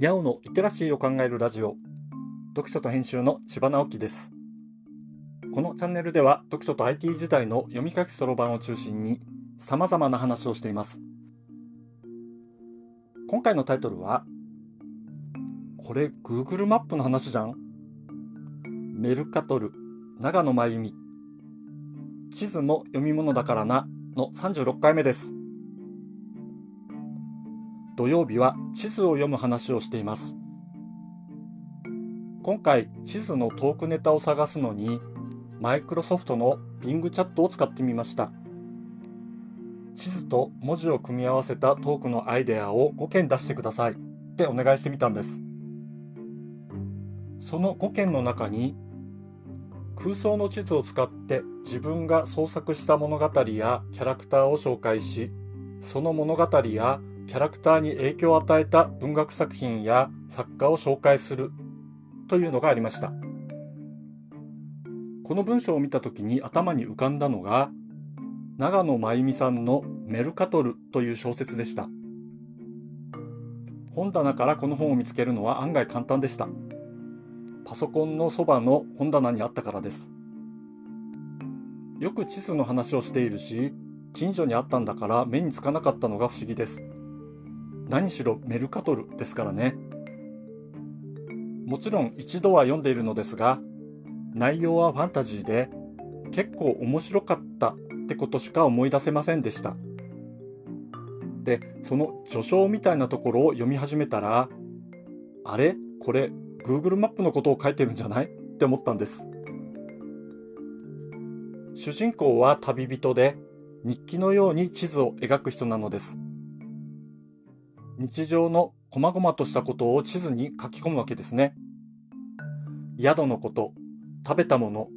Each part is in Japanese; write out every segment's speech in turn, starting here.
にゃおのリテラシーを考えるラジオ。読書と編集の千葉直樹です。このチャンネルでは読書と IT 時代の読み書きそろばんを中心に様々な話をしています。今回のタイトルはこれ Google マップの話じゃん？メルカトル長野真由美。地図も読み物だからなの36回目です。土曜日は地図を読む話をしています。今回地図のトークネタを探すのにマイクロソフトの Bing チャットを使ってみました。地図と文字を組み合わせたトークのアイデアを5件出してください。ってお願いしてみたんです。その5件の中に空想の地図を使って自分が創作した物語やキャラクターを紹介しその物語やキャラクターに影響を与えた文学作品や作家を紹介する。というのがありました。この文章を見た時に頭に浮かんだのが長野真由美さんの「メルカトル」という小説でした。本棚からこの本を見つけるのは案外簡単でした。パソコンのそばの本棚にあったからです。よく地図の話をしているし近所にあったんだから目につかなかったのが不思議です。何しろメルカトルですからね。もちろん一度は読んでいるのですが内容はファンタジーで結構面白かったってことしか思い出せませんでした。でその序章みたいなところを読み始めたらあれ？これ Google マップのことを書いてるんじゃない？って思ったんです。主人公は旅人で日記のように地図を描く人なのです。日常の細々としたことを地図に書き込むわけですね。宿のこと、食べたもの、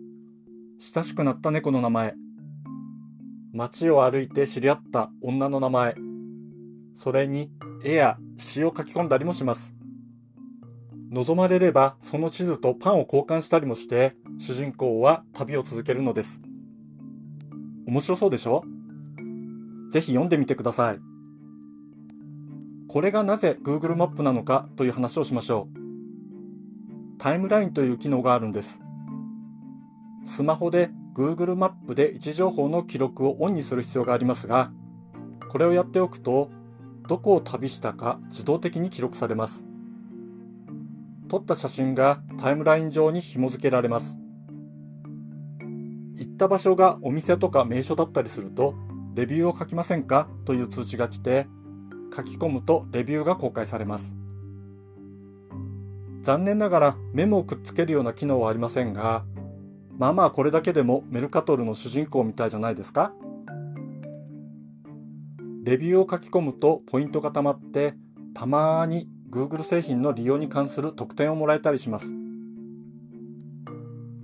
親しくなった猫の名前、街を歩いて知り合った女の名前、それに絵や詩を書き込んだりもします。望まれればその地図とパンを交換したりもして主人公は旅を続けるのです。面白そうでしょ？ぜひ読んでみてください。これがなぜ Google マップなのかという話をしましょう。タイムラインという機能があるんです。スマホで Google マップで位置情報の記録をオンにする必要がありますが、これをやっておくと、どこを旅したか自動的に記録されます。撮った写真がタイムライン上に紐付けられます。行った場所がお店とか名所だったりすると、レビューを書きませんかという通知が来て、書き込むとレビューが公開されます。残念ながらメモをくっつけるような機能はありませんが、まあまあこれだけでもメルカトルの主人公みたいじゃないですかレビューを書き込むとポイントがたまって、たまに Google 製品の利用に関する特典をもらえたりします。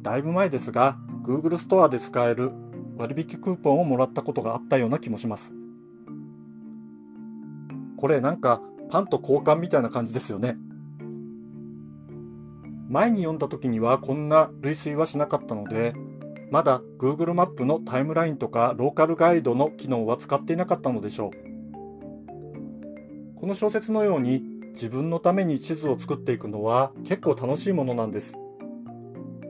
だいぶ前ですが、Google ストアで使える割引クーポンをもらったことがあったような気もします。これなんかパンと交換みたいな感じですよね。前に読んだ時にはこんな類推はしなかったので、まだ Google マップのタイムラインとかローカルガイドの機能は使っていなかったのでしょう。この小説のように自分のために地図を作っていくのは結構楽しいものなんです。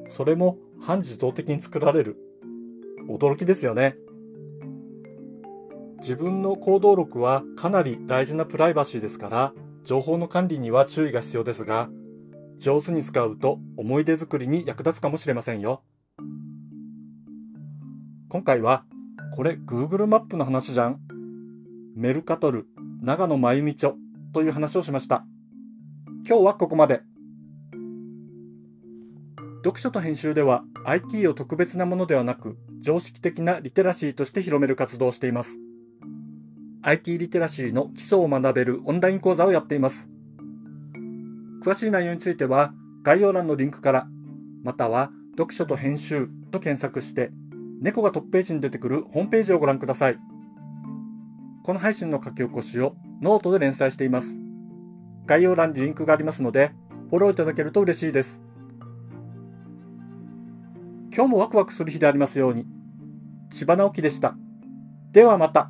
それも半自動的に作られる。驚きですよね。自分の行動録はかなり大事なプライバシーですから情報の管理には注意が必要ですが上手に使うと思い出作りに役立つかもしれませんよ。今回はこれ Google マップの話じゃん。メルカトル長野真由美著という話をしました。今日はここまで。読書と編集では IT を特別なものではなく常識的なリテラシーとして広める活動をしています。IT リテラシーの基礎を学べるオンライン講座をやっています。詳しい内容については概要欄のリンクから、または読書と編集と検索して、猫がトップページに出てくるホームページをご覧ください。この配信の書き起こしをノートで連載しています。概要欄にリンクがありますので、フォローいただけると嬉しいです。今日もワクワクする日でありますように。千葉直樹でした。ではまた。